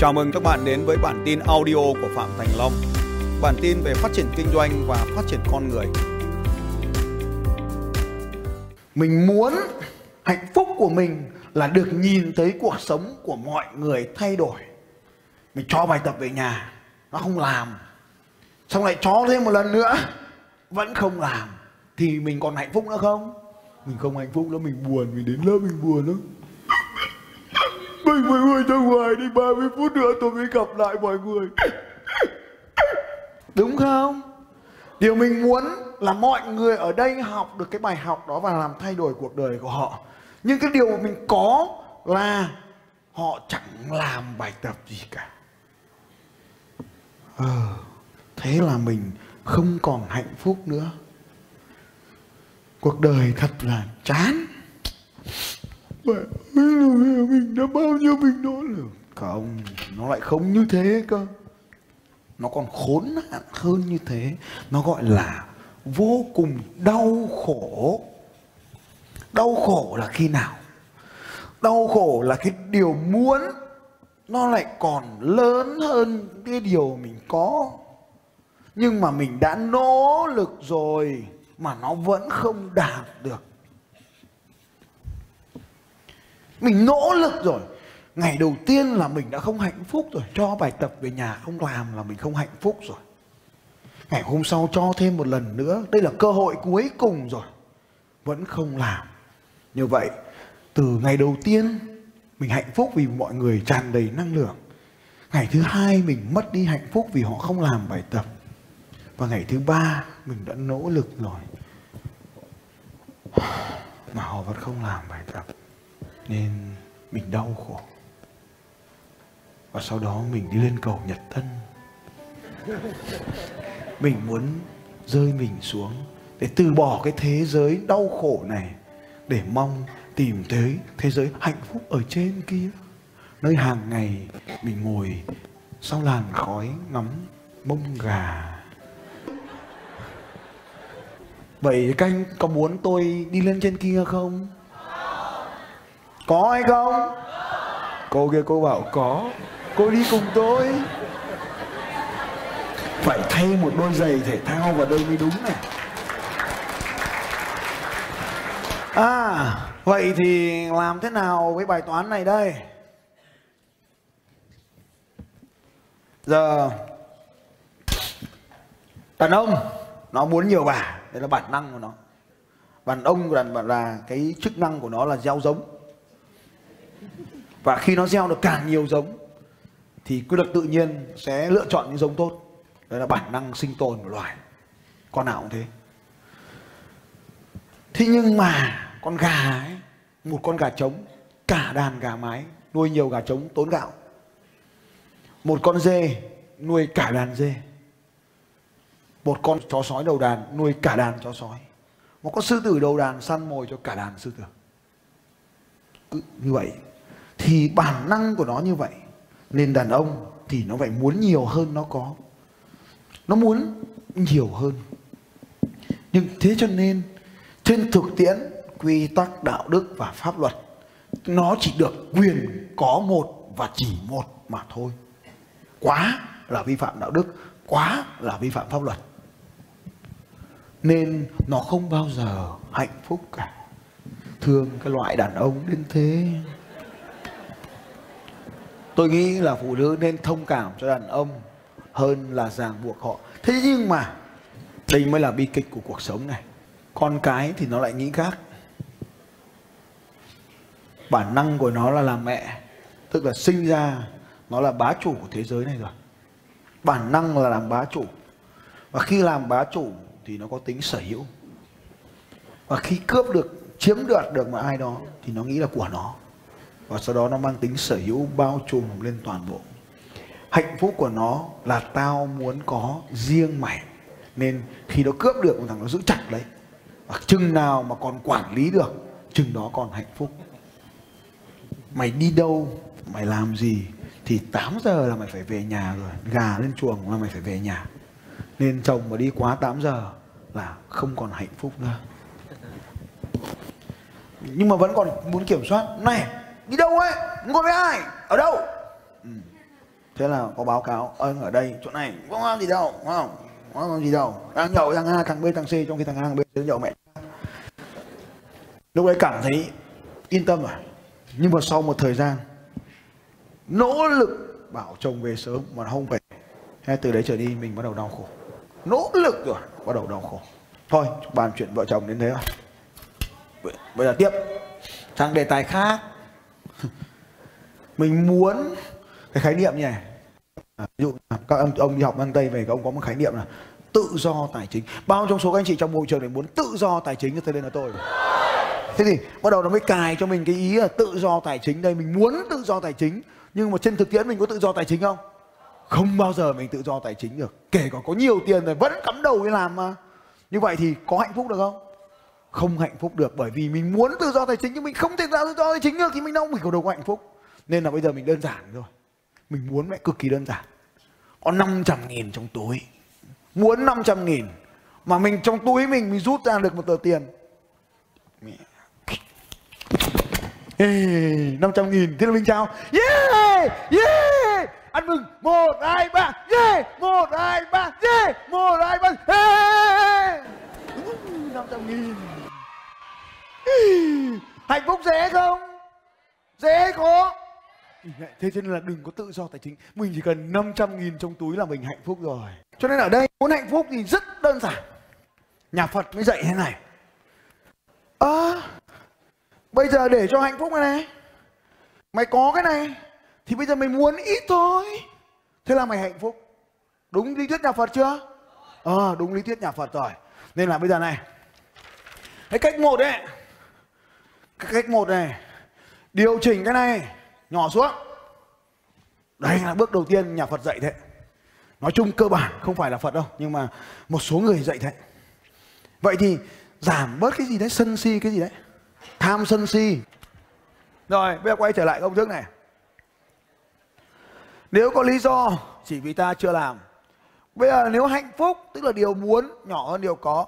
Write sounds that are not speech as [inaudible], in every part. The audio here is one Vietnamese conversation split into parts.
Chào mừng các bạn đến với bản tin audio của Phạm Thành Long. Bản tin về phát triển kinh doanh và phát triển con người. Mình muốn hạnh phúc của mình là được nhìn thấy cuộc sống của mọi người thay đổi. Mình cho bài tập về nhà, nó không làm. Xong lại cho thêm một lần nữa, vẫn không làm. Thì mình còn hạnh phúc nữa không? Mình không hạnh phúc nữa, mình buồn, mình đến lớp mình buồn lắm. Mình mới ngồi ra ngoài đi 30 phút nữa tôi mới gặp lại mọi người. Đúng không? Điều mình muốn là mọi người ở đây học được cái bài học đó và làm thay đổi cuộc đời của họ. Nhưng cái điều mà mình có là họ chẳng làm bài tập gì cả. Ờ, thế là mình không còn hạnh phúc nữa. Cuộc đời thật là chán. Mẹ ơi là mẹ mình đã bao nhiêu mình nỗ lực. Không, nó lại không như thế cơ. Nó còn khốn nạn hơn như thế. Nó gọi là vô cùng đau khổ. Đau khổ là khi nào? Đau khổ là cái điều muốn nó lại còn lớn hơn cái điều mình có. Nhưng mà mình đã nỗ lực rồi mà nó vẫn không đạt được. Mình nỗ lực rồi. Ngày đầu tiên là mình đã không hạnh phúc rồi. Cho bài tập về nhà không làm là mình không hạnh phúc rồi. Ngày hôm sau cho thêm một lần nữa. Đây là cơ hội cuối cùng rồi. Vẫn không làm. Như vậy, từ ngày đầu tiên, mình hạnh phúc vì mọi người tràn đầy năng lượng. Ngày thứ hai, mình mất đi hạnh phúc vì họ không làm bài tập. Và ngày thứ ba, mình đã nỗ lực rồi. Mà họ vẫn không làm bài tập nên mình đau khổ. Và sau đó mình đi lên cầu nhật tân. Mình muốn rơi mình xuống để từ bỏ cái thế giới đau khổ này, để mong tìm tới thế giới hạnh phúc ở trên kia. Nơi hàng ngày mình ngồi sau làn khói ngắm mông gà. Vậy các anh có muốn tôi đi lên trên kia không? Có hay không? Cô kia cô bảo, có, cô đi cùng tôi. Phải thay một đôi giày thể thao vào đây mới đúng này. À vậy thì làm thế nào với bài toán này đây? Giờ, đàn ông, nó muốn nhiều bà, đây là bản năng của nó. Đàn ông đàn là cái chức năng của nó là gieo giống và khi nó gieo được càng nhiều giống, thì quy luật tự nhiên sẽ lựa chọn những giống tốt. Đấy là bản năng sinh tồn của loài. Con nào cũng thế. Thế nhưng mà con gà ấy, một con gà trống, cả đàn gà mái, nuôi nhiều gà trống tốn gạo. Một con dê, nuôi cả đàn dê. Một con chó sói đầu đàn, nuôi cả đàn chó sói. Một con sư tử đầu đàn săn mồi cho cả đàn sư tử. Cứ như vậy thì bản năng của nó như vậy. Nên đàn ông thì nó phải muốn nhiều hơn nó có. Nó muốn nhiều hơn. Nhưng thế cho nên, trên thực tiễn, quy tắc đạo đức và pháp luật, nó chỉ được quyền có một và chỉ một mà thôi. Quá là vi phạm đạo đức, quá là vi phạm pháp luật. Nên nó không bao giờ hạnh phúc cả. Thương cái loại đàn ông đến thế tôi nghĩ là phụ nữ nên thông cảm cho đàn ông hơn là ràng buộc họ. Thế nhưng mà, đây mới là bi kịch của cuộc sống này. Con cái thì nó lại nghĩ khác. Bản năng của nó là làm mẹ, tức là sinh ra nó là bá chủ của thế giới này rồi. Bản năng là làm bá chủ. Và khi làm bá chủ thì nó có tính sở hữu. Và khi cướp được, chiếm đoạt được mà ai đó thì nó nghĩ là của nó và sau đó nó mang tính sở hữu bao trùm lên toàn bộ. Hạnh phúc của nó là tao muốn có riêng mày. Nên khi nó cướp được một thằng nó giữ chặt lấy. Và chừng nào mà còn quản lý được, chừng đó còn hạnh phúc. Mày đi đâu, mày làm gì, thì 8 giờ là mày phải về nhà rồi. Gà lên chuồng là mày phải về nhà. Nên chồng mà đi quá 8 giờ là không còn hạnh phúc nữa. Nhưng mà vẫn còn muốn kiểm soát. Này đi đâu ấy? Ngồi với ai? Ở đâu? Ừ. thế là có báo cáo ơi ở đây, chỗ này không làm gì đâu, đúng không? Không gì đâu. Đang nhậu thằng a, thằng b, thằng c, trong khi thằng a, thằng b đến nhậu mẹ. Lúc đấy cảm thấy yên tâm rồi. Nhưng mà sau một thời gian, nỗ lực bảo chồng về sớm mà không về, hay từ đấy trở đi mình bắt đầu đau khổ. Nỗ lực rồi, bắt đầu đau khổ. Thôi, bàn chuyện vợ chồng đến thế rồi. Bây giờ tiếp. Sang đề tài khác mình muốn cái khái niệm như này. À, ví dụ các ông ông đi học mang tây về các ông có một khái niệm là tự do tài chính. Bao trong số các anh chị trong môi trường này muốn tự do tài chính cho nên là tôi. Thế thì bắt đầu nó mới cài cho mình cái ý là tự do tài chính đây. Mình muốn tự do tài chính nhưng mà trên thực tiễn mình có tự do tài chính không? Không bao giờ mình tự do tài chính được. Kể cả có nhiều tiền rồi vẫn cắm đầu đi làm mà. Như vậy thì có hạnh phúc được không? Không hạnh phúc được bởi vì mình muốn tự do tài chính nhưng mình không thể tự do tài chính được thì mình đâu mình có đâu có hạnh phúc nên là bây giờ mình đơn giản thôi. Mình muốn mẹ cực kỳ đơn giản. Có 500 nghìn trong túi. Muốn 500 nghìn. Mà mình trong túi mình mình rút ra được một tờ tiền. Hey, 500 nghìn. Thế là mình chào. Yeah yeah. Ăn mừng. Một hai ba. Yeah một hai ba. Yeah một hai ba. Hey. 500 nghìn. Hạnh phúc dễ không? Dễ khó thế cho nên là đừng có tự do tài chính. Mình chỉ cần 500 nghìn trong túi là mình hạnh phúc rồi. Cho nên ở đây muốn hạnh phúc thì rất đơn giản. Nhà Phật mới dạy thế này. À, bây giờ để cho hạnh phúc này này. Mày có cái này thì bây giờ mày muốn ít thôi. Thế là mày hạnh phúc. Đúng lý thuyết nhà Phật chưa? Ờ à, đúng lý thuyết nhà Phật rồi. Nên là bây giờ này. Cái cách một đấy cái cách một này điều chỉnh cái này nhỏ xuống. Đây là bước đầu tiên nhà Phật dạy thế. Nói chung cơ bản không phải là Phật đâu, nhưng mà một số người dạy thế. Vậy thì giảm bớt cái gì đấy, sân si cái gì đấy. Tham sân si. Rồi, bây giờ quay trở lại công thức này. Nếu có lý do chỉ vì ta chưa làm. Bây giờ nếu hạnh phúc, tức là điều muốn nhỏ hơn điều có.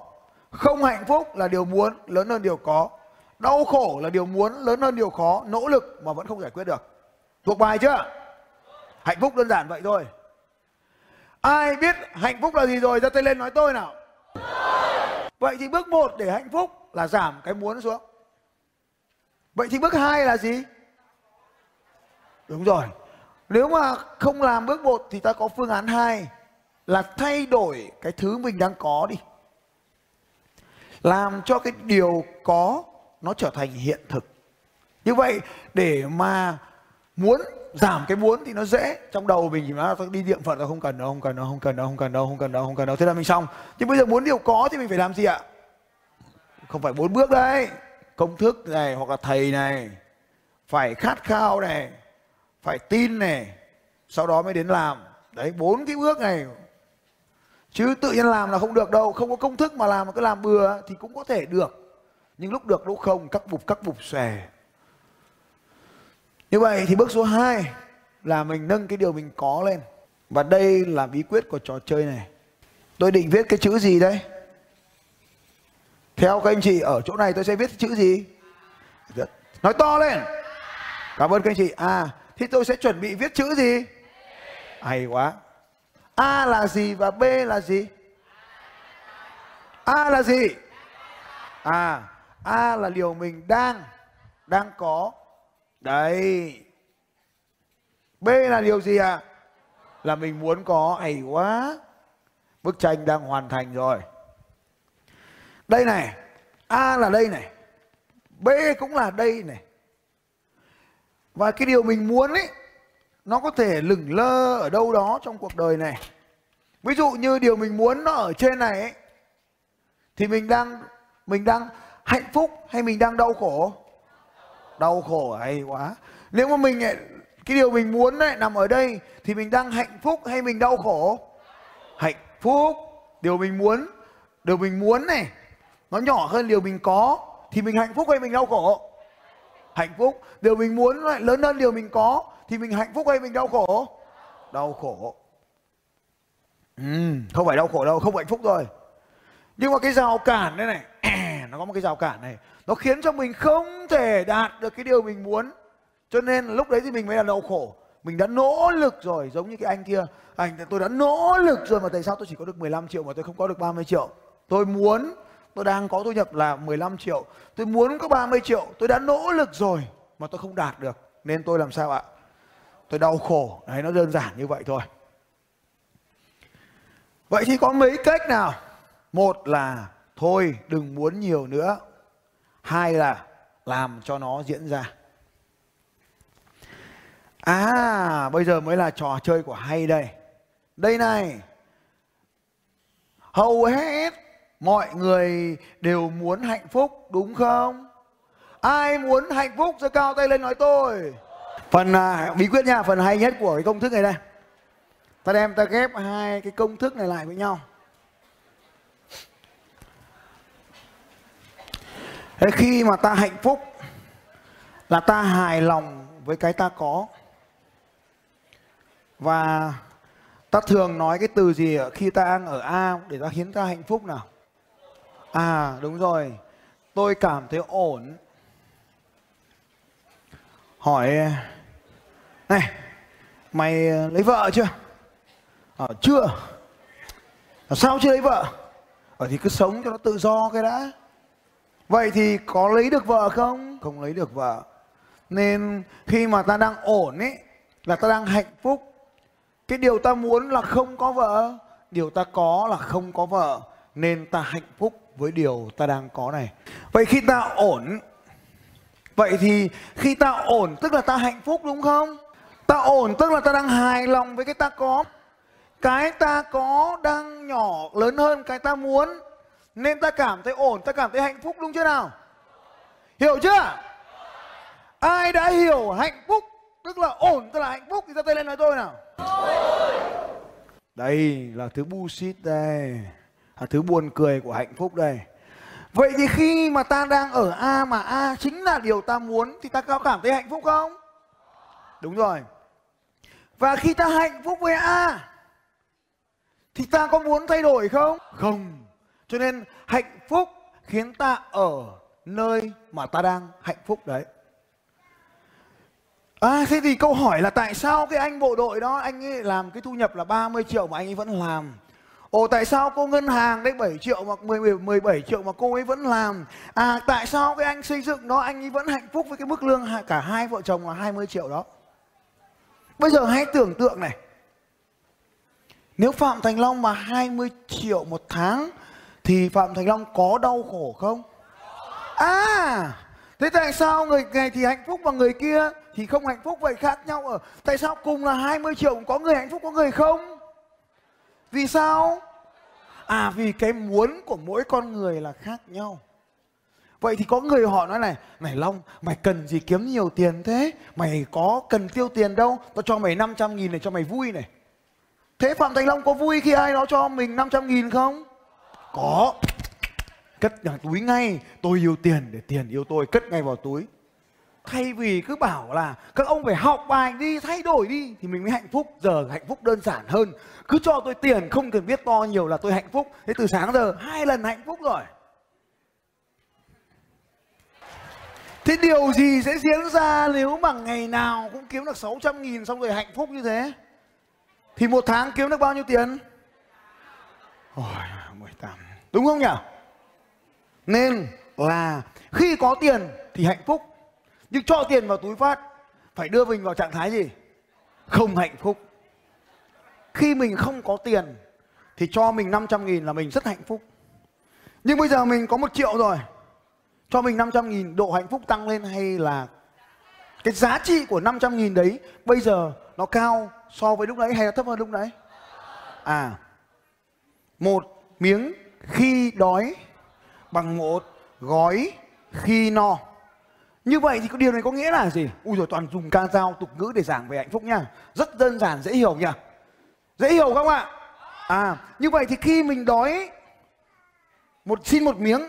Không hạnh phúc là điều muốn lớn hơn điều có. Đau khổ là điều muốn lớn hơn điều khó. Nỗ lực mà vẫn không giải quyết được thuộc bài chưa? Hạnh phúc đơn giản vậy thôi. Ai biết hạnh phúc là gì rồi? Ra tay lên nói tôi nào. Vậy thì bước một để hạnh phúc là giảm cái muốn xuống. Vậy thì bước hai là gì? Đúng rồi. Nếu mà không làm bước một thì ta có phương án hai là thay đổi cái thứ mình đang có đi. Làm cho cái điều có nó trở thành hiện thực. Như vậy để mà muốn giảm cái muốn thì nó dễ. Trong đầu mình chỉ nói đi niệm phật là không cần đâu, không cần đâu, không cần đâu, không cần đâu, không cần đâu, không cần đâu. Thế là mình xong. Nhưng bây giờ muốn điều có thì mình phải làm gì ạ? Không phải bốn bước đấy. Công thức này, hoặc là thầy này, phải khát khao này, phải tin này, sau đó mới đến làm. Đấy, bốn cái bước này. Chứ tự nhiên làm là không được đâu. Không có công thức mà làm mà cứ làm bừa thì cũng có thể được. Nhưng lúc được, lúc không, các bục các bục xòe như vậy thì bước số 2 là mình nâng cái điều mình có lên. Và đây là bí quyết của trò chơi này. Tôi định viết cái chữ gì đây? Theo các anh chị, ở chỗ này tôi sẽ viết chữ gì? Nói to lên. Cảm ơn các anh chị. À thì tôi sẽ chuẩn bị viết chữ gì? Hay quá. A là gì và b là gì? A là gì? À a là điều mình đang đang có đấy. B là điều gì ạ? À? là mình muốn có hay quá. Bức tranh đang hoàn thành rồi. Đây này, a là đây này, b cũng là đây này. Và cái điều mình muốn ấy, nó có thể lửng lơ ở đâu đó trong cuộc đời này. Ví dụ như điều mình muốn nó ở trên này ấy, thì mình đang mình đang hạnh phúc hay mình đang đau khổ? Đau khổ hay quá. Nếu mà mình eh, cái điều mình muốn ấy, nằm ở đây thì mình đang hạnh phúc hay mình đau khổ? Hạnh phúc. Điều mình muốn điều mình muốn này nó nhỏ hơn điều mình có thì mình hạnh phúc hay mình đau khổ? Hạnh phúc. Điều mình muốn lại lớn hơn điều mình có thì mình hạnh phúc hay mình đau khổ? Đau khổ. Ừ, không phải đau khổ đâu không hạnh phúc rồi nhưng mà cái rào cản đây này [clears throat] nó có một cái rào cản này nó khiến cho mình không thể đạt được cái điều mình muốn. Cho nên lúc đấy thì mình mới là đau khổ. Mình đã nỗ lực rồi, giống như cái anh kia. Anh, tôi đã nỗ lực rồi mà tại sao tôi chỉ có được 15 triệu mà tôi không có được 30 triệu? Tôi muốn, tôi đang có thu nhập là 15 triệu. Tôi muốn có 30 triệu. Tôi đã nỗ lực rồi mà tôi không đạt được. Nên tôi làm sao ạ? Tôi đau khổ. Đấy, nó đơn giản như vậy thôi. Vậy thì có mấy cách nào? Một là thôi, đừng muốn nhiều nữa hai là làm cho nó diễn ra. À bây giờ mới là trò chơi của hay đây. Đây này. Hầu hết mọi người đều muốn hạnh phúc đúng không? Ai muốn hạnh phúc giơ cao tay lên nói tôi. Phần à, bí quyết nha phần hay nhất của cái công thức này đây. Ta đem ta ghép hai cái công thức này lại với nhau. Thế khi mà ta hạnh phúc là ta hài lòng với cái ta có. Và ta thường nói cái từ gì khi ta đang ở A để ta khiến ta hạnh phúc nào? À đúng rồi. Tôi cảm thấy ổn. Hỏi này mày lấy vợ chưa? À, chưa. À, sao chưa lấy vợ? Ở thì cứ sống cho nó tự do cái đã vậy thì có lấy được vợ không? Không lấy được vợ. Nên khi mà ta đang ổn ấy là ta đang hạnh phúc cái điều ta muốn là không có vợ. Điều ta có là không có vợ nên ta hạnh phúc với điều ta đang có này. Vậy khi ta ổn vậy thì khi ta ổn tức là ta hạnh phúc đúng không? Ta ổn tức là ta đang hài lòng với cái ta có. Cái ta có đang nhỏ lớn hơn cái ta muốn nên ta cảm thấy ổn, ta cảm thấy hạnh phúc đúng chưa nào? Hiểu chưa? Ai đã hiểu hạnh phúc, tức là ổn, tức là hạnh phúc thì ra tay lên nói tôi nào. Đây là thứ bullshit đây, là thứ buồn cười của hạnh phúc đây. Vậy thì khi mà ta đang ở a mà a chính là điều ta muốn thì ta có cảm thấy hạnh phúc không? Đúng rồi. Và khi ta hạnh phúc với a, thì ta có muốn thay đổi không? Không cho nên hạnh phúc khiến ta ở nơi mà ta đang hạnh phúc đấy À thế thì câu hỏi là tại sao cái anh bộ đội đó anh ấy làm cái thu nhập là 30 triệu mà anh ấy vẫn làm? Ồ tại sao cô ngân hàng đấy 7 triệu mà 10, 17 triệu mà cô ấy vẫn làm? À tại sao cái anh xây dựng đó anh ấy vẫn hạnh phúc với cái mức lương cả hai vợ chồng là 20 triệu đó? Bây giờ hãy tưởng tượng này. Nếu Phạm Thành Long mà 20 triệu một tháng thì Phạm Thành Long có đau khổ không? À Thế tại sao người này thì hạnh phúc và người kia thì không hạnh phúc vậy khác nhau ở tại sao cùng là 20 triệu có người hạnh phúc có người không? Vì sao? À vì cái muốn của mỗi con người là khác nhau. Vậy thì có người họ nói này, này Long, mày cần gì kiếm nhiều tiền thế? Mày có cần tiêu tiền đâu, tao cho mày 500 nghìn để cho mày vui này. Thế Phạm Thành Long có vui khi ai đó cho mình 500 nghìn không? Có. Cất vào túi ngay tôi yêu tiền để tiền yêu tôi cất ngay vào túi. Thay vì cứ bảo là các ông phải học bài đi thay đổi đi thì mình mới hạnh phúc. Giờ hạnh phúc đơn giản hơn. Cứ cho tôi tiền không cần biết to nhiều là tôi hạnh phúc. Thế từ sáng giờ hai lần hạnh phúc rồi. Thế điều gì sẽ diễn ra nếu mà ngày nào cũng kiếm được 600 nghìn xong rồi hạnh phúc như thế? Thì một tháng kiếm được bao nhiêu tiền? Ôi, Đúng không nhỉ? Nên là khi có tiền thì hạnh phúc Nhưng cho tiền vào túi phát, Phải đưa mình vào trạng thái gì? Không hạnh phúc Khi mình không có tiền Thì cho mình 500 nghìn là mình rất hạnh phúc Nhưng bây giờ mình có một triệu rồi, Cho mình 500 nghìn, độ hạnh phúc tăng lên hay là Cái giá trị của 500 nghìn đấy Bây giờ nó cao so với lúc đấy hay là thấp hơn lúc đấy? À Một miếng khi đói bằng một gói khi no. Như vậy thì cái điều này có nghĩa là gì? Ui rồi toàn dùng ca dao tục ngữ để giảng về hạnh phúc nha. Rất đơn giản dễ hiểu nhỉ? Dễ hiểu không ạ? À, như vậy thì khi mình đói một xin một miếng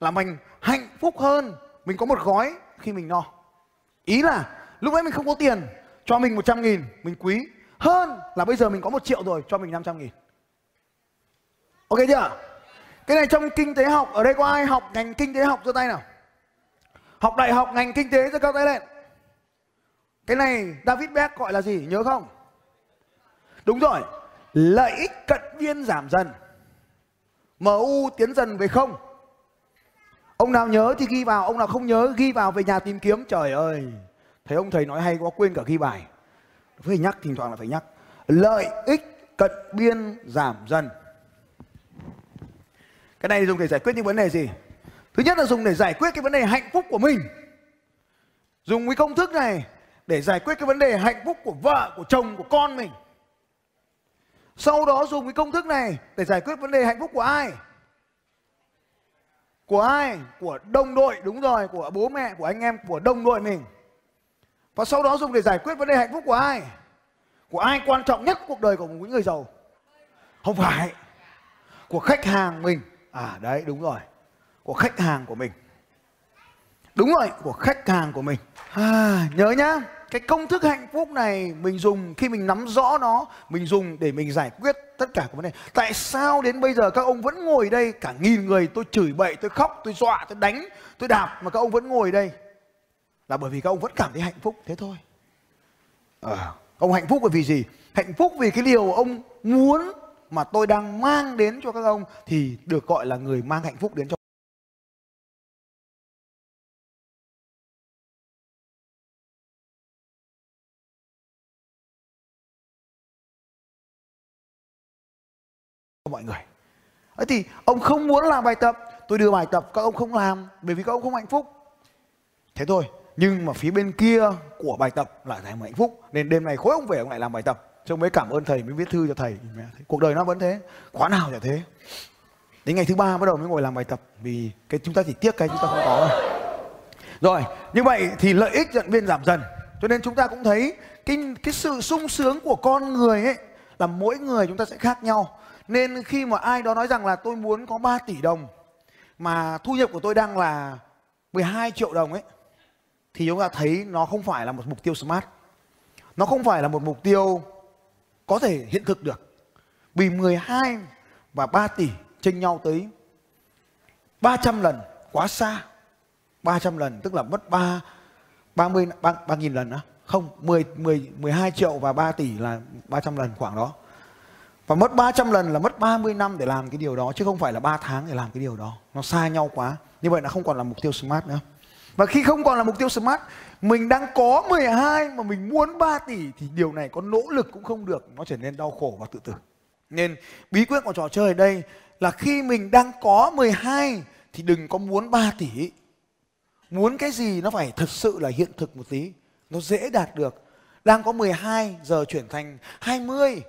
là mình hạnh phúc hơn, mình có một gói khi mình no. Ý là lúc ấy mình không có tiền, cho mình 100 nghìn, mình quý. Hơn là bây giờ mình có một triệu rồi, cho mình 500 nghìn. Ok chưa? Cái này trong kinh tế học, ở đây có ai học ngành kinh tế học giơ tay nào? Học đại học ngành kinh tế giơ cao tay lên. cái này David Beck gọi là gì? Nhớ không? Đúng rồi lợi ích cận biên giảm dần MU tiến dần về không. Ông nào nhớ thì ghi vào ông nào không nhớ ghi vào về nhà tìm kiếm. Trời ơi thấy ông thầy nói hay quá quên cả ghi bài. Phải nhắc thỉnh thoảng là phải nhắc. Lợi ích cận biên giảm dần cái này dùng để giải quyết những vấn đề gì? Thứ nhất là dùng để giải quyết cái vấn đề hạnh phúc của mình. Dùng cái công thức này để giải quyết cái vấn đề hạnh phúc của vợ, của chồng, của con mình. Sau đó dùng cái công thức này để giải quyết vấn đề hạnh phúc của ai? Của ai? Của đồng đội, đúng rồi, của bố mẹ, của anh em, của đồng đội mình. Và sau đó dùng để giải quyết vấn đề hạnh phúc của ai? Của ai quan trọng nhất cuộc đời của một người giàu? Không phải. Của khách hàng mình à đấy đúng rồi. Của khách hàng của mình. Đúng rồi của khách hàng của mình. À, nhớ nhá cái công thức hạnh phúc này mình dùng khi mình nắm rõ nó mình dùng để mình giải quyết tất cả các vấn đề. Tại sao đến bây giờ các ông vẫn ngồi đây? Cả nghìn người tôi chửi bậy tôi khóc tôi dọa tôi đánh tôi đạp mà các ông vẫn ngồi đây. Là bởi vì các ông vẫn cảm thấy hạnh phúc thế thôi. À, ông hạnh phúc bởi vì gì? Hạnh phúc vì cái điều ông muốn mà tôi đang mang đến cho các ông thì được gọi là người mang hạnh phúc đến cho mọi người. Ấy thì ông không muốn làm bài tập, tôi đưa bài tập, các ông không làm, bởi vì các ông không hạnh phúc. Thế thôi, nhưng mà phía bên kia của bài tập lại thành hạnh phúc, nên đêm này khối ông về ông lại làm bài tập chứ mới cảm ơn thầy mới viết thư cho thầy. Cuộc đời nó vẫn thế. Khóa nào chả thế. Đến ngày thứ ba bắt đầu mới ngồi làm bài tập vì cái chúng ta chỉ tiếc cái chúng ta không có rồi, như vậy thì lợi ích dẫn viên giảm dần. Cho nên chúng ta cũng thấy cái cái sự sung sướng của con người ấy là mỗi người chúng ta sẽ khác nhau. Nên khi mà ai đó nói rằng là tôi muốn có 3 tỷ đồng mà thu nhập của tôi đang là 12 triệu đồng ấy, thì chúng ta thấy nó không phải là một mục tiêu smart. Nó không phải là một mục tiêu có thể hiện thực được. Vì 12 và 3 tỷ chênh nhau tới 300 lần quá xa. 300 lần tức là mất 3 30 3, 3 nghìn lần á. Không, 10 10 12 triệu và 3 tỷ là 300 lần khoảng đó. Và mất 300 lần là mất 30 năm để làm cái điều đó chứ không phải là 3 tháng để làm cái điều đó. Nó xa nhau quá. Như vậy là không còn là mục tiêu smart nữa. Và khi không còn là mục tiêu smart, mình đang có 12 mà mình muốn 3 tỷ thì điều này có nỗ lực cũng không được, nó trở nên đau khổ và tự tử. Nên bí quyết của trò chơi ở đây là khi mình đang có 12 thì đừng có muốn 3 tỷ. Muốn cái gì nó phải thực sự là hiện thực một tí, nó dễ đạt được. Đang có 12 giờ chuyển thành 20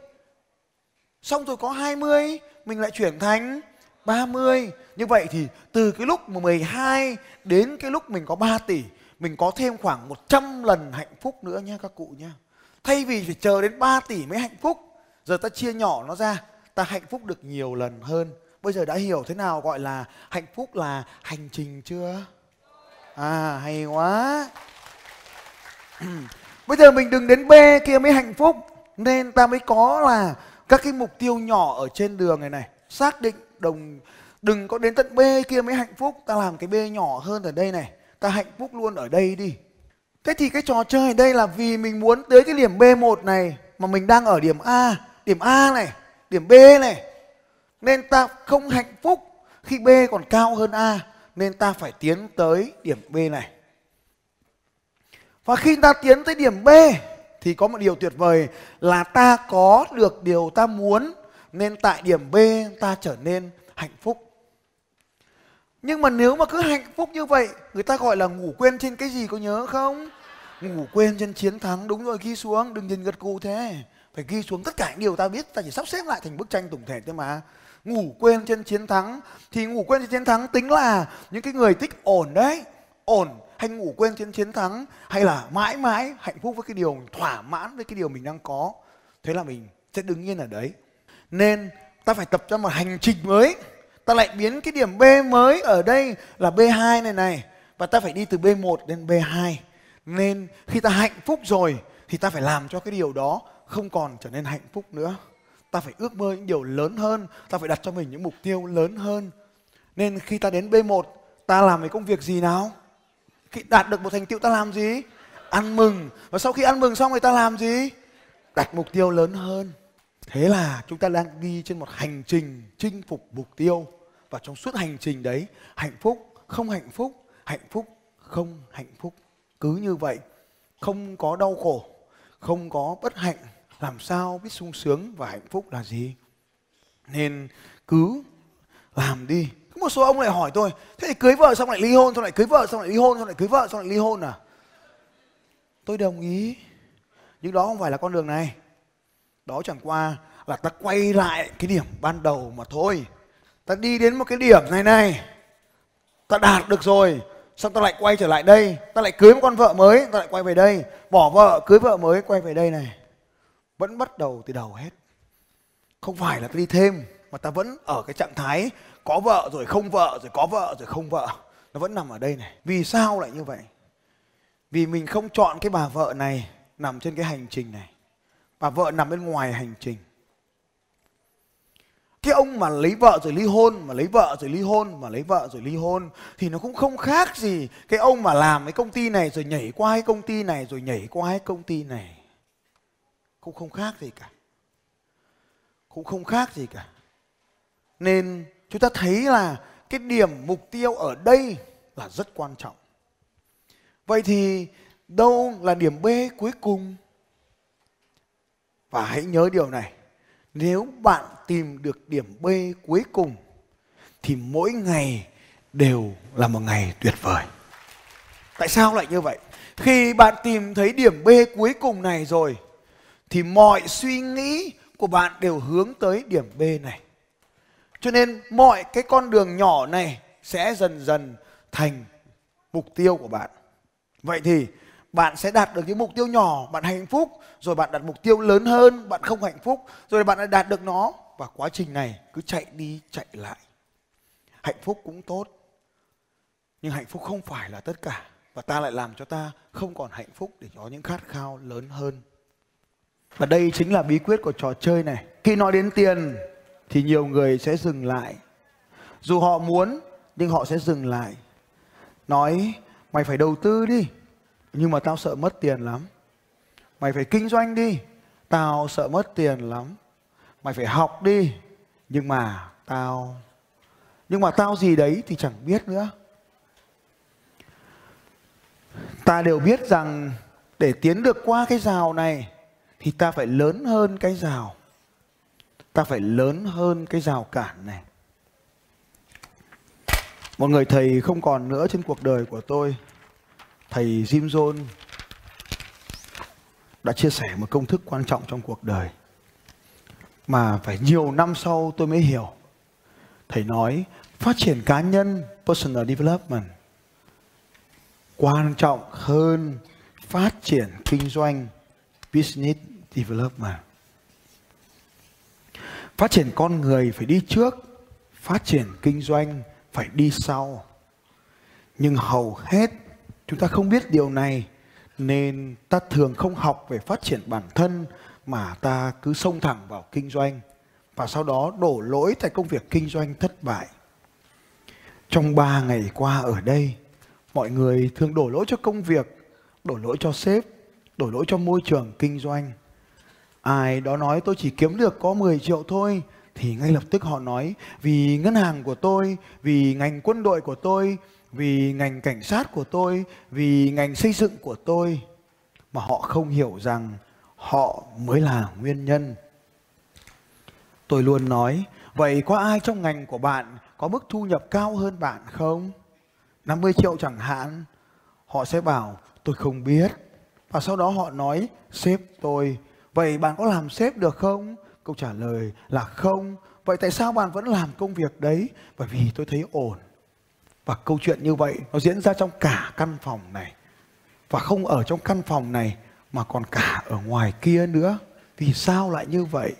Xong rồi có 20 Mình lại chuyển thành 30 Như vậy thì từ cái lúc 12 Đến cái lúc mình có 3 tỷ, Mình có thêm khoảng 100 lần hạnh phúc nữa nha các cụ nha. Thay vì phải chờ đến 3 tỷ mới hạnh phúc, Giờ ta chia nhỏ nó ra, Ta hạnh phúc được nhiều lần hơn. Bây giờ đã hiểu thế nào gọi là hạnh phúc là hành trình chưa? À hay quá. [clears throat] Bây giờ mình đừng đến B kia mới hạnh phúc, Nên ta mới có là các cái mục tiêu nhỏ ở trên đường này này. Xác định đồng, đừng có đến tận B kia mới hạnh phúc. Ta làm cái B nhỏ hơn ở đây này. Ta hạnh phúc luôn ở đây đi. Thế thì cái trò chơi ở đây là vì mình muốn tới cái điểm B1 này, mà mình đang ở điểm A điểm A này, điểm B này. Nên ta không hạnh phúc khi B còn cao hơn A, nên ta phải tiến tới điểm B này. Và khi ta tiến tới điểm B, thì có một điều tuyệt vời là ta có được điều ta muốn nên tại điểm B ta trở nên hạnh phúc. Nhưng mà nếu mà cứ hạnh phúc như vậy, người ta gọi là ngủ quên trên cái gì có nhớ không? Ngủ quên trên chiến thắng, đúng rồi ghi xuống, đừng nhìn gật gù thế. Phải ghi xuống tất cả những điều ta biết, ta chỉ sắp xếp lại thành bức tranh tổng thể thôi mà. Ngủ quên trên chiến thắng, thì ngủ quên trên chiến thắng tính là những cái người thích ổn đấy. Ổn hay ngủ quên trên chiến thắng hay là mãi mãi hạnh phúc với cái điều thỏa mãn với cái điều mình đang có thế là mình sẽ đứng yên ở đấy nên ta phải tập cho một hành trình mới. Ta lại biến cái điểm B mới ở đây là B2 này này. Và ta phải đi từ B1 đến B2 nên khi ta hạnh phúc rồi, thì ta phải làm cho cái điều đó không còn trở nên hạnh phúc nữa. Ta phải ước mơ những điều lớn hơn. Ta phải đặt cho mình những mục tiêu lớn hơn. Nên khi ta đến B1 ta làm cái công việc gì nào? Khi đạt được một thành tựu ta làm gì? Ăn mừng. Và sau khi ăn mừng xong người ta làm gì? Đặt mục tiêu lớn hơn thế là chúng ta đang đi trên một hành trình chinh phục mục tiêu. Và trong suốt hành trình đấy, hạnh phúc không hạnh phúc hạnh phúc không hạnh phúc. Cứ như vậy, không có đau khổ, không có bất hạnh, làm sao biết sung sướng và hạnh phúc là gì? Nên cứ làm đi. Có một số ông lại hỏi tôi, thế thì cưới vợ xong lại ly hôn, xong lại cưới vợ, xong lại ly hôn, xong lại cưới vợ, xong lại ly hôn à? Tôi đồng ý. Nhưng đó không phải là con đường này đó chẳng qua là ta quay lại cái điểm ban đầu mà thôi. Ta đi đến một cái điểm này này, ta đạt được rồi, xong ta lại quay trở lại đây, ta lại cưới một con vợ mới, ta lại quay về đây, bỏ vợ, cưới vợ mới, quay về đây này. Vẫn bắt đầu từ đầu hết. Không phải là ta đi thêm, mà ta vẫn ở cái trạng thái có vợ rồi không vợ rồi có vợ rồi không vợ. Nó vẫn nằm ở đây này. Vì sao lại như vậy? Vì mình không chọn cái bà vợ này nằm trên cái hành trình này và vợ nằm bên ngoài hành trình. Cái ông mà lấy vợ rồi ly hôn, mà lấy vợ rồi ly hôn, mà lấy vợ rồi ly hôn, thì nó cũng không khác gì cái ông mà làm cái công ty này rồi nhảy qua cái công ty này rồi nhảy qua cái công ty này. Cũng không khác gì cả. Cũng không khác gì cả. Nên chúng ta thấy là cái điểm mục tiêu ở đây là rất quan trọng. Vậy thì đâu là điểm b cuối cùng? Và hãy nhớ điều này, nếu bạn tìm được điểm b cuối cùng, thì mỗi ngày đều là một ngày tuyệt vời. Tại sao lại như vậy? Khi bạn tìm thấy điểm b cuối cùng này rồi, thì mọi suy nghĩ của bạn đều hướng tới điểm b này. Cho nên mọi cái con đường nhỏ này sẽ dần dần thành mục tiêu của bạn. Vậy thì bạn sẽ đạt được những mục tiêu nhỏ, bạn hạnh phúc, rồi bạn đặt mục tiêu lớn hơn, bạn không hạnh phúc, rồi bạn lại đạt được nó và quá trình này cứ chạy đi chạy lại. Hạnh phúc cũng tốt, nhưng hạnh phúc không phải là tất cả và ta lại làm cho ta không còn hạnh phúc để có những khát khao lớn hơn. Và đây chính là bí quyết của trò chơi này. Khi nói đến tiền thì nhiều người sẽ dừng lại. Dù họ muốn nhưng họ sẽ dừng lại. Nói mày phải đầu tư đi, nhưng mà tao sợ mất tiền lắm. Mày phải kinh doanh đi, tao sợ mất tiền lắm. Mày phải học đi, nhưng mà tao nhưng mà tao gì đấy thì chẳng biết nữa. Ta đều biết rằng để tiến được qua cái rào này thì ta phải lớn hơn cái rào ta phải lớn hơn cái rào cản này một người thầy không còn nữa trên cuộc đời của tôi thầy Jim Jones đã chia sẻ một công thức quan trọng trong cuộc đời. Mà phải nhiều năm sau tôi mới hiểu. Thầy nói, phát triển cá nhân, personal development, quan trọng hơn phát triển kinh doanh, business development. Phát triển con người phải đi trước, phát triển kinh doanh phải đi sau. Nhưng hầu hết chúng ta không biết điều này nên ta thường không học về phát triển bản thân mà ta cứ xông thẳng vào kinh doanh và sau đó đổ lỗi tại công việc kinh doanh thất bại. Trong ba ngày qua ở đây mọi người thường đổ lỗi cho công việc đổ lỗi cho sếp đổ lỗi cho môi trường kinh doanh. Ai đó nói tôi chỉ kiếm được có 10 triệu thôi thì ngay lập tức họ nói vì ngân hàng của tôi, vì ngành quân đội của tôi, vì ngành cảnh sát của tôi, vì ngành xây dựng của tôi mà họ không hiểu rằng họ mới là nguyên nhân. Tôi luôn nói, vậy có ai trong ngành của bạn có mức thu nhập cao hơn bạn không? 50 triệu chẳng hạn. Họ sẽ bảo tôi không biết. Và sau đó họ nói sếp tôi Vậy bạn có làm sếp được không? Câu trả lời là không. Vậy tại sao bạn vẫn làm công việc đấy? Bởi vì tôi thấy ổn. Và câu chuyện như vậy nó diễn ra trong cả căn phòng này. Và không ở trong căn phòng này mà còn cả ở ngoài kia nữa. Vì sao lại như vậy?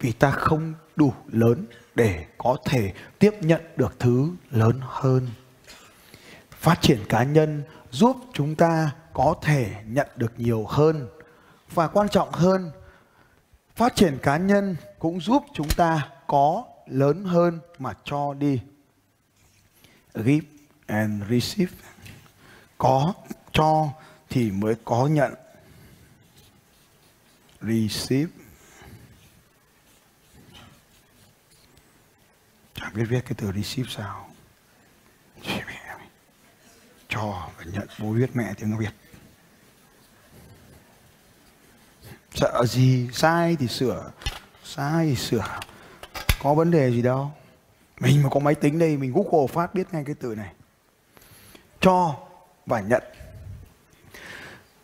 Vì ta không đủ lớn để có thể tiếp nhận được thứ lớn hơn. Phát triển cá nhân giúp chúng ta có thể nhận được nhiều hơn và quan trọng hơn, phát triển cá nhân cũng giúp chúng ta có lớn hơn mà cho đi give and receive. Có, cho thì mới có nhận. Receive. Chẳng biết viết cái từ receive sao. Cho và nhận, bố viết, mẹ tiếng việt sợ gì? Sai thì sửa. Sai thì sửa. Có vấn đề gì đâu mình mà có máy tính đây, mình google phát biết ngay cái từ này. Cho và nhận.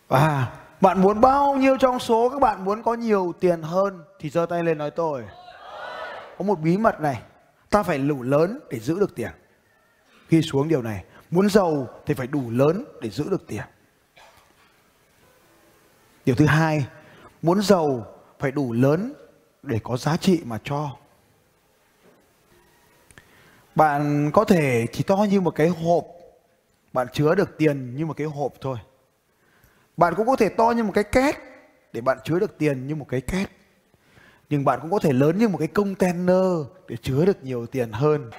Và bạn muốn bao nhiêu trong số các bạn muốn có nhiều tiền hơn thì giơ tay lên nói tôi. Có một bí mật này, ta phải đủ lớn để giữ được tiền. Ghi xuống điều này, muốn giàu thì phải đủ lớn để giữ được tiền. Điều thứ hai, muốn giàu phải đủ lớn để có giá trị mà cho bạn có thể chỉ to như một cái hộp. Bạn chứa được tiền như một cái hộp thôi. Bạn cũng có thể to như một cái két để bạn chứa được tiền như một cái két. Nhưng bạn cũng có thể lớn như một cái container để chứa được nhiều tiền hơn.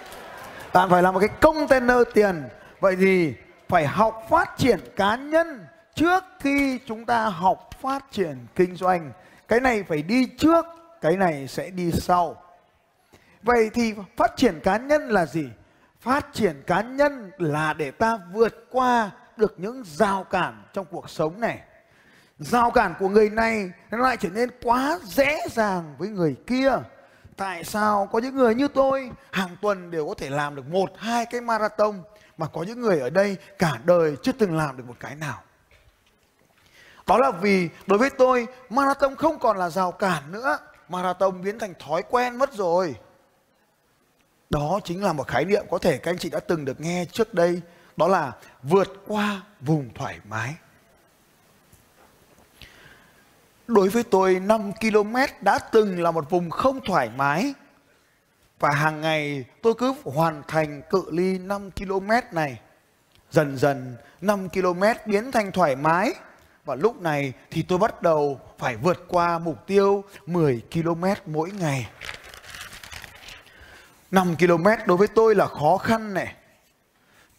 Bạn phải là một cái container tiền. Vậy thì phải học phát triển cá nhân trước khi chúng ta học phát triển kinh doanh. Cái này phải đi trước, cái này sẽ đi sau vậy thì phát triển cá nhân là gì? Phát triển cá nhân là để ta vượt qua được những rào cản trong cuộc sống này. Rào cản của người này nó lại trở nên quá dễ dàng với người kia. Tại sao? Có những người như tôi, hàng tuần đều có thể làm được một, hai cái marathon, mà có những người ở đây cả đời chưa từng làm được một cái nào. Đó là vì đối với tôi, marathon không còn là rào cản nữa. Marathon biến thành thói quen mất rồi đó chính là một khái niệm có thể các anh chị đã từng được nghe trước đây, đó là vượt qua vùng thoải mái. Đối với tôi 5 km đã từng là một vùng không thoải mái, và hàng ngày tôi cứ hoàn thành cự ly 5 km này. Dần dần 5 km biến thành thoải mái, và lúc này thì tôi bắt đầu phải vượt qua mục tiêu 10 km mỗi ngày. 5 km đối với tôi là khó khăn này.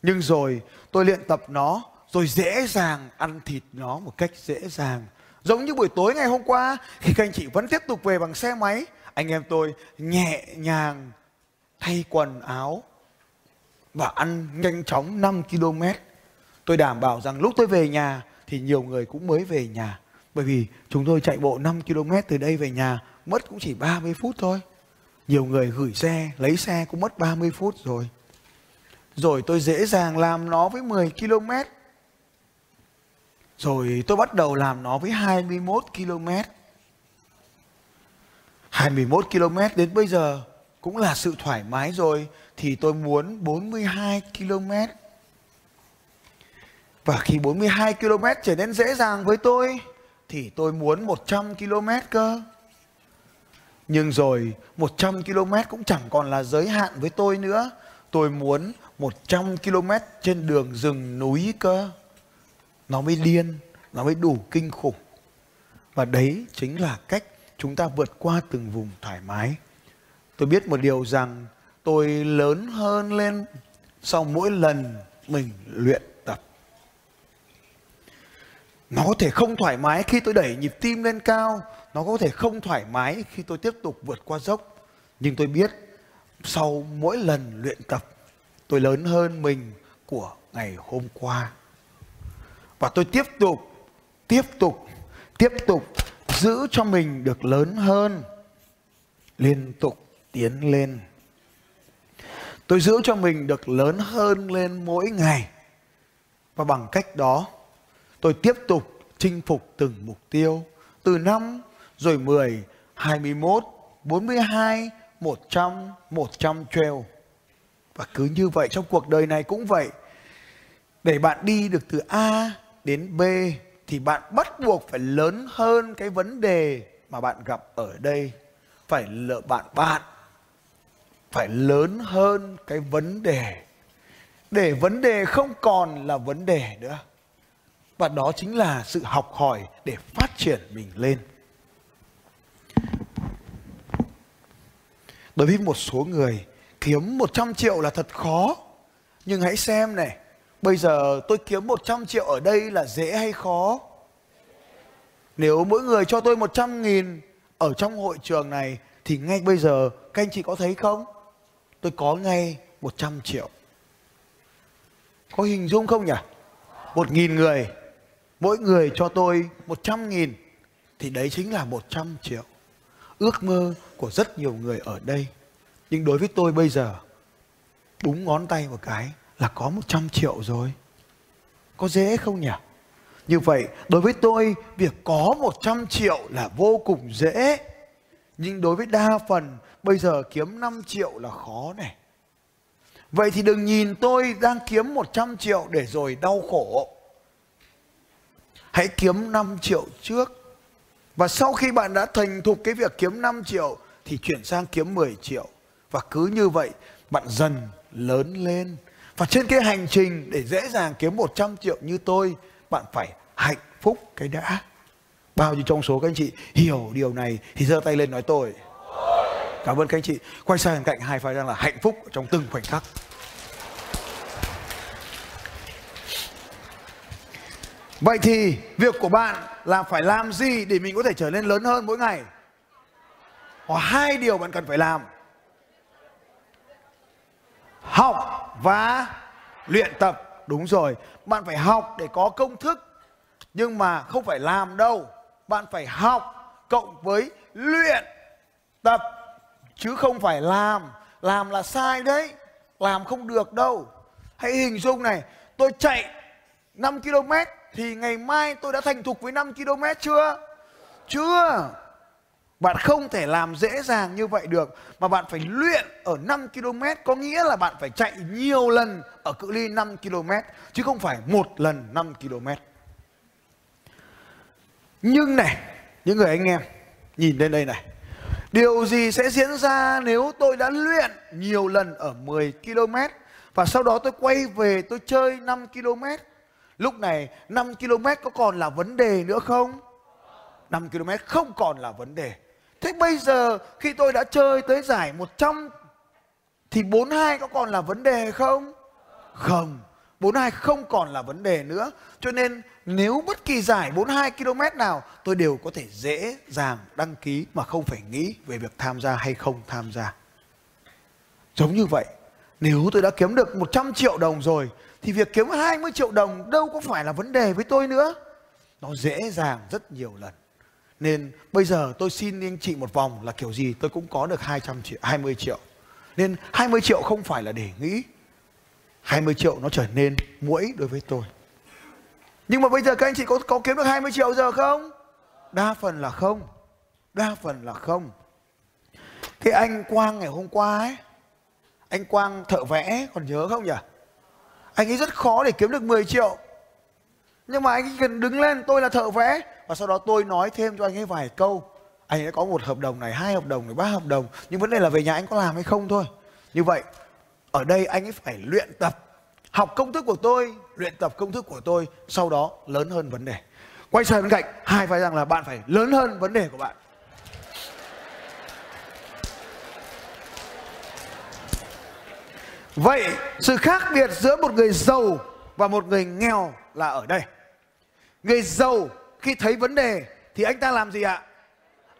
Nhưng rồi tôi luyện tập nó rồi dễ dàng ăn thịt nó một cách dễ dàng. Giống như buổi tối ngày hôm qua khi các anh chị vẫn tiếp tục về bằng xe máy, anh em tôi nhẹ nhàng thay quần áo và ăn nhanh chóng 5 km. Tôi đảm bảo rằng lúc tôi về nhà thì nhiều người cũng mới về nhà. Bởi vì chúng tôi chạy bộ 5 km từ đây về nhà mất cũng chỉ 30 phút thôi. Nhiều người gửi xe, lấy xe cũng mất 30 phút rồi. Rồi tôi dễ dàng làm nó với 10 km. Rồi tôi bắt đầu làm nó với 21 km. 21 km đến bây giờ cũng là sự thoải mái rồi thì tôi muốn 42 km. Và khi 42 km trở nên dễ dàng với tôi thì tôi muốn 100 km cơ. Nhưng rồi 100 km cũng chẳng còn là giới hạn với tôi nữa. Tôi muốn 100 km trên đường rừng núi cơ. Nó mới điên, nó mới đủ kinh khủng. Và đấy chính là cách chúng ta vượt qua từng vùng thoải mái. Tôi biết một điều rằng tôi lớn hơn lên sau mỗi lần mình luyện tập. Nó có thể không thoải mái khi tôi đẩy nhịp tim lên cao nó có thể không thoải mái khi tôi tiếp tục vượt qua dốc. Nhưng tôi biết, sau mỗi lần luyện tập, tôi lớn hơn mình của ngày hôm qua. Và tôi tiếp tục tiếp tục tiếp tục giữ cho mình được lớn hơn. Liên tục tiến lên. Tôi giữ cho mình được lớn hơn lên mỗi ngày. Và bằng cách đó, tôi tiếp tục chinh phục từng mục tiêu từ năm rồi 10, 21, 42, 100, 100 trail. Và cứ như vậy trong cuộc đời này cũng vậy. Để bạn đi được từ A đến B thì bạn bắt buộc phải lớn hơn cái vấn đề mà bạn gặp ở đây. Phải lỡ bạn bạn phải lớn hơn cái vấn đề để vấn đề không còn là vấn đề nữa. Và đó chính là sự học hỏi để phát triển mình lên. Đối với một số người kiếm 100 triệu là thật khó. Nhưng hãy xem này, Bây giờ tôi kiếm 100 triệu ở đây là dễ hay khó? Nếu mỗi người cho tôi 100 nghìn ở trong hội trường này thì ngay bây giờ các anh chị có thấy không? Tôi có ngay 100 triệu. Có hình dung không nhỉ? Một nghìn người, mỗi người cho tôi 100 nghìn thì đấy chính là 100 triệu. Ước mơ của rất nhiều người ở đây. Nhưng đối với tôi bây giờ, búng ngón tay một cái là có 100 triệu rồi. Có dễ không nhỉ? Như vậy, đối với tôi, việc có 100 triệu là vô cùng dễ. Nhưng đối với đa phần, bây giờ kiếm 5 triệu là khó này. Vậy thì đừng nhìn tôi đang kiếm 100 triệu để rồi đau khổ. Hãy kiếm 5 triệu trước. Và sau khi bạn đã thành thục cái việc kiếm 5 triệu thì chuyển sang kiếm 10 triệu. Và cứ như vậy bạn dần lớn lên. Và trên cái hành trình để dễ dàng kiếm 100 triệu như tôi, bạn phải hạnh phúc cái đã. Bao nhiêu trong số các anh chị hiểu điều này thì giơ tay lên nói tôi. Cảm ơn các anh chị. Quay sang cạnh hai phải đang là hạnh phúc trong từng khoảnh khắc. Vậy thì việc của bạn là phải làm gì để mình có thể trở nên lớn hơn mỗi ngày? Có hai điều bạn cần phải làm. Học và luyện tập. Đúng rồi, bạn phải học để có công thức. Nhưng mà không phải làm đâu. Bạn phải học cộng với luyện tập chứ không phải làm. Làm là sai đấy. Làm không được đâu. Hãy hình dung này, tôi chạy 5 km thì ngày mai tôi đã thành thục với 5 km chưa? Chưa. Bạn không thể làm dễ dàng như vậy được mà bạn phải luyện ở 5 km có nghĩa là bạn phải chạy nhiều lần ở cự ly 5 km chứ không phải một lần 5 km. Nhưng này, những người anh em nhìn lên đây này. Điều gì sẽ diễn ra nếu tôi đã luyện nhiều lần ở 10 km và sau đó tôi quay về tôi chơi 5 km Lúc này 5 km có còn là vấn đề nữa không? 5 km không còn là vấn đề. Thế bây giờ khi tôi đã chơi tới giải 100 thì 42 có còn là vấn đề không? Không. 42 không còn là vấn đề nữa. Cho nên nếu bất kỳ giải 42 km nào tôi đều có thể dễ dàng đăng ký mà không phải nghĩ về việc tham gia hay không tham gia. Giống như vậy, nếu tôi đã kiếm được 100 triệu đồng rồi thì việc kiếm 20 triệu đồng đâu có phải là vấn đề với tôi nữa. Nó dễ dàng rất nhiều lần. Nên bây giờ tôi xin anh chị một vòng là kiểu gì tôi cũng có được 200 triệu, 20 triệu. Nên 20 triệu không phải là để nghĩ. 20 triệu nó trở nên mũi đối với tôi. Nhưng mà bây giờ các anh chị có có kiếm được 20 triệu giờ không? Đa phần là không. Đa phần là không. Cái anh Quang ngày hôm qua ấy, anh Quang thợ vẽ còn nhớ không nhỉ? anh ấy rất khó để kiếm được 10 triệu nhưng mà anh ấy cần đứng lên tôi là thợ vẽ và sau đó tôi nói thêm cho anh ấy vài câu. Anh ấy có một hợp đồng này, hai hợp đồng này, ba hợp đồng. Nhưng vấn đề là về nhà anh có làm hay không thôi. Như vậy, ở đây anh ấy phải luyện tập, học công thức của tôi, luyện tập công thức của tôi, sau đó lớn hơn vấn đề. Quay sang bên cạnh, hai phải rằng là bạn phải lớn hơn vấn đề của bạn. Vậy, sự khác biệt giữa một người giàu và một người nghèo là ở đây. Người giàu khi thấy vấn đề thì anh ta làm gì ạ?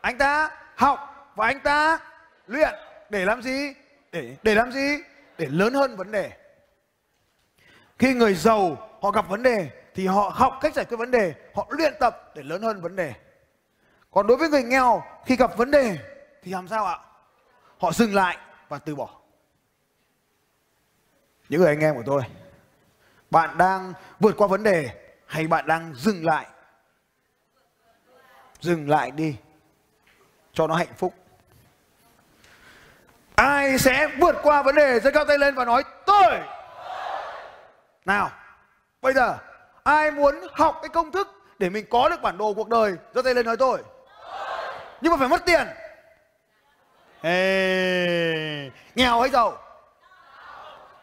Anh ta học và anh ta luyện để làm gì? Để để làm gì? Để lớn hơn vấn đề. Khi người giàu họ gặp vấn đề thì họ học cách giải quyết vấn đề, họ luyện tập để lớn hơn vấn đề. Còn đối với người nghèo khi gặp vấn đề thì làm sao ạ? Họ dừng lại và từ bỏ những người anh em của tôi bạn đang vượt qua vấn đề hay bạn đang dừng lại dừng lại đi cho nó hạnh phúc ai sẽ vượt qua vấn đề giơ cao tay lên và nói tôi nào bây giờ ai muốn học cái công thức để mình có được bản đồ cuộc đời giơ tay lên nói tôi nhưng mà phải mất tiền Ê, nghèo hay giàu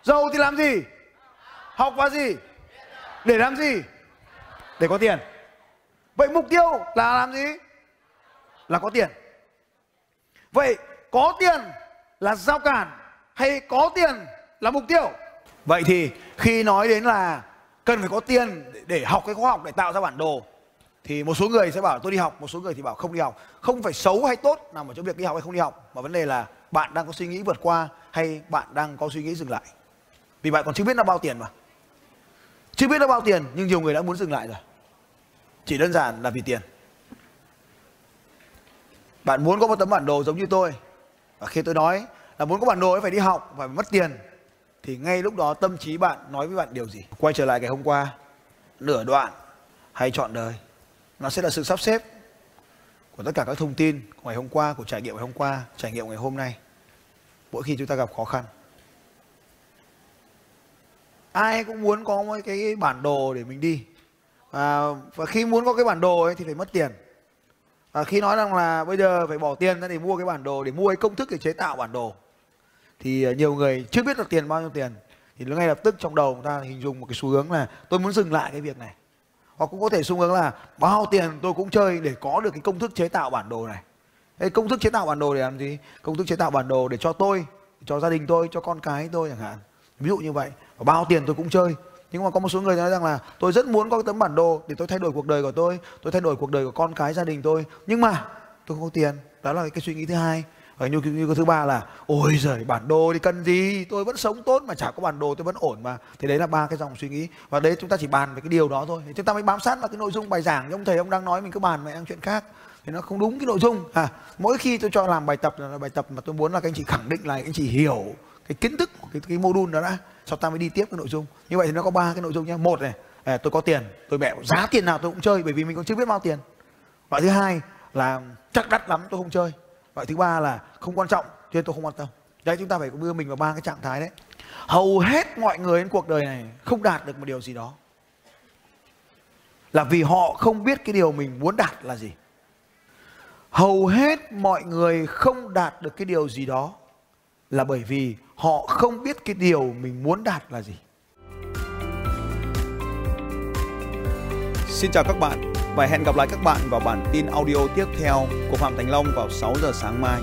Giàu thì làm gì? Học và gì? Để làm gì? Để có tiền. Vậy mục tiêu là làm gì? Là có tiền. Vậy có tiền là giao cản hay có tiền là mục tiêu? Vậy thì khi nói đến là cần phải có tiền để học cái khoa học để tạo ra bản đồ, thì một số người sẽ bảo tôi đi học, một số người thì bảo không đi học không phải xấu hay tốt nằm ở chỗ việc đi học hay không đi học, mà vấn đề là bạn đang có suy nghĩ vượt qua hay bạn đang có suy nghĩ dừng lại vì bạn còn chưa biết nó bao tiền mà chưa biết nó bao tiền, nhưng nhiều người đã muốn dừng lại rồi chỉ đơn giản là vì tiền. Bạn muốn có một tấm bản đồ giống như tôi, và khi tôi nói là muốn có bản đồ phải đi học phải mất tiền, thì ngay lúc đó tâm trí bạn nói với bạn điều gì? Quay trở lại ngày hôm qua, nửa đoạn hay chọn đời, nó sẽ là sự sắp xếp của tất cả các thông tin của ngày hôm qua, của trải nghiệm ngày hôm qua, trải nghiệm ngày hôm nay. Mỗi khi chúng ta gặp khó khăn. Ai cũng muốn có một cái bản đồ để mình đi à, và khi muốn có cái bản đồ ấy thì phải mất tiền. Và khi nói rằng là bây giờ phải bỏ tiền ra để mua cái bản đồ để mua cái công thức để chế tạo bản đồ thì à, nhiều người chưa biết được tiền bao nhiêu tiền. Thì ngay lập tức trong đầu người ta hình dung một cái xu hướng là tôi muốn dừng lại cái việc này. Hoặc cũng có thể xu hướng là bao tiền tôi cũng chơi để có được cái công thức chế tạo bản đồ này. Cái công thức chế tạo bản đồ để làm gì? Công thức chế tạo bản đồ để cho tôi cho gia đình tôi cho con cái tôi chẳng hạn. Ví dụ như vậy. Và bao tiền tôi cũng chơi nhưng mà có một số người nói rằng là tôi rất muốn có cái tấm bản đồ để tôi thay đổi cuộc đời của tôi tôi thay đổi cuộc đời của con cái gia đình tôi. Nhưng mà tôi không có tiền. Đó là cái suy nghĩ thứ hai. Và như, như cái thứ ba là ôi giời bản đồ thì cần gì? Tôi vẫn sống tốt mà chả có bản đồ tôi vẫn ổn mà. Thì đấy là ba cái dòng suy nghĩ. Và đấy chúng ta chỉ bàn về cái điều đó thôi. Thì chúng ta mới bám sát vào cái nội dung bài giảng như ông thầy ông đang nói mình cứ bàn về đang chuyện khác. Thì nó không đúng cái nội dung. À mỗi khi tôi cho làm bài tập là bài tập mà tôi muốn là các anh chị khẳng định là các anh chị hiểu cái kiến thức cái cái module đó đã sau ta mới đi tiếp cái nội dung. Như vậy thì nó có ba cái nội dung nhé một này à, tôi có tiền. Tôi mẹ giá tiền nào tôi cũng chơi bởi vì mình còn chưa biết bao tiền. Loại thứ hai là chắc đắt lắm tôi không chơi. Loại thứ ba là không quan trọng cho nên tôi không quan tâm. Đấy chúng ta phải đưa mình vào ba cái trạng thái đấy. Hầu hết mọi người trên cuộc đời này không đạt được một điều gì đó. Là vì họ không biết cái điều mình muốn đạt là gì. Hầu hết mọi người không đạt được cái điều gì đó là bởi vì họ không biết cái điều mình muốn đạt là gì Xin chào các bạn và hẹn gặp lại các bạn vào bản tin audio tiếp theo của Phạm Thành Long vào 6 giờ sáng mai.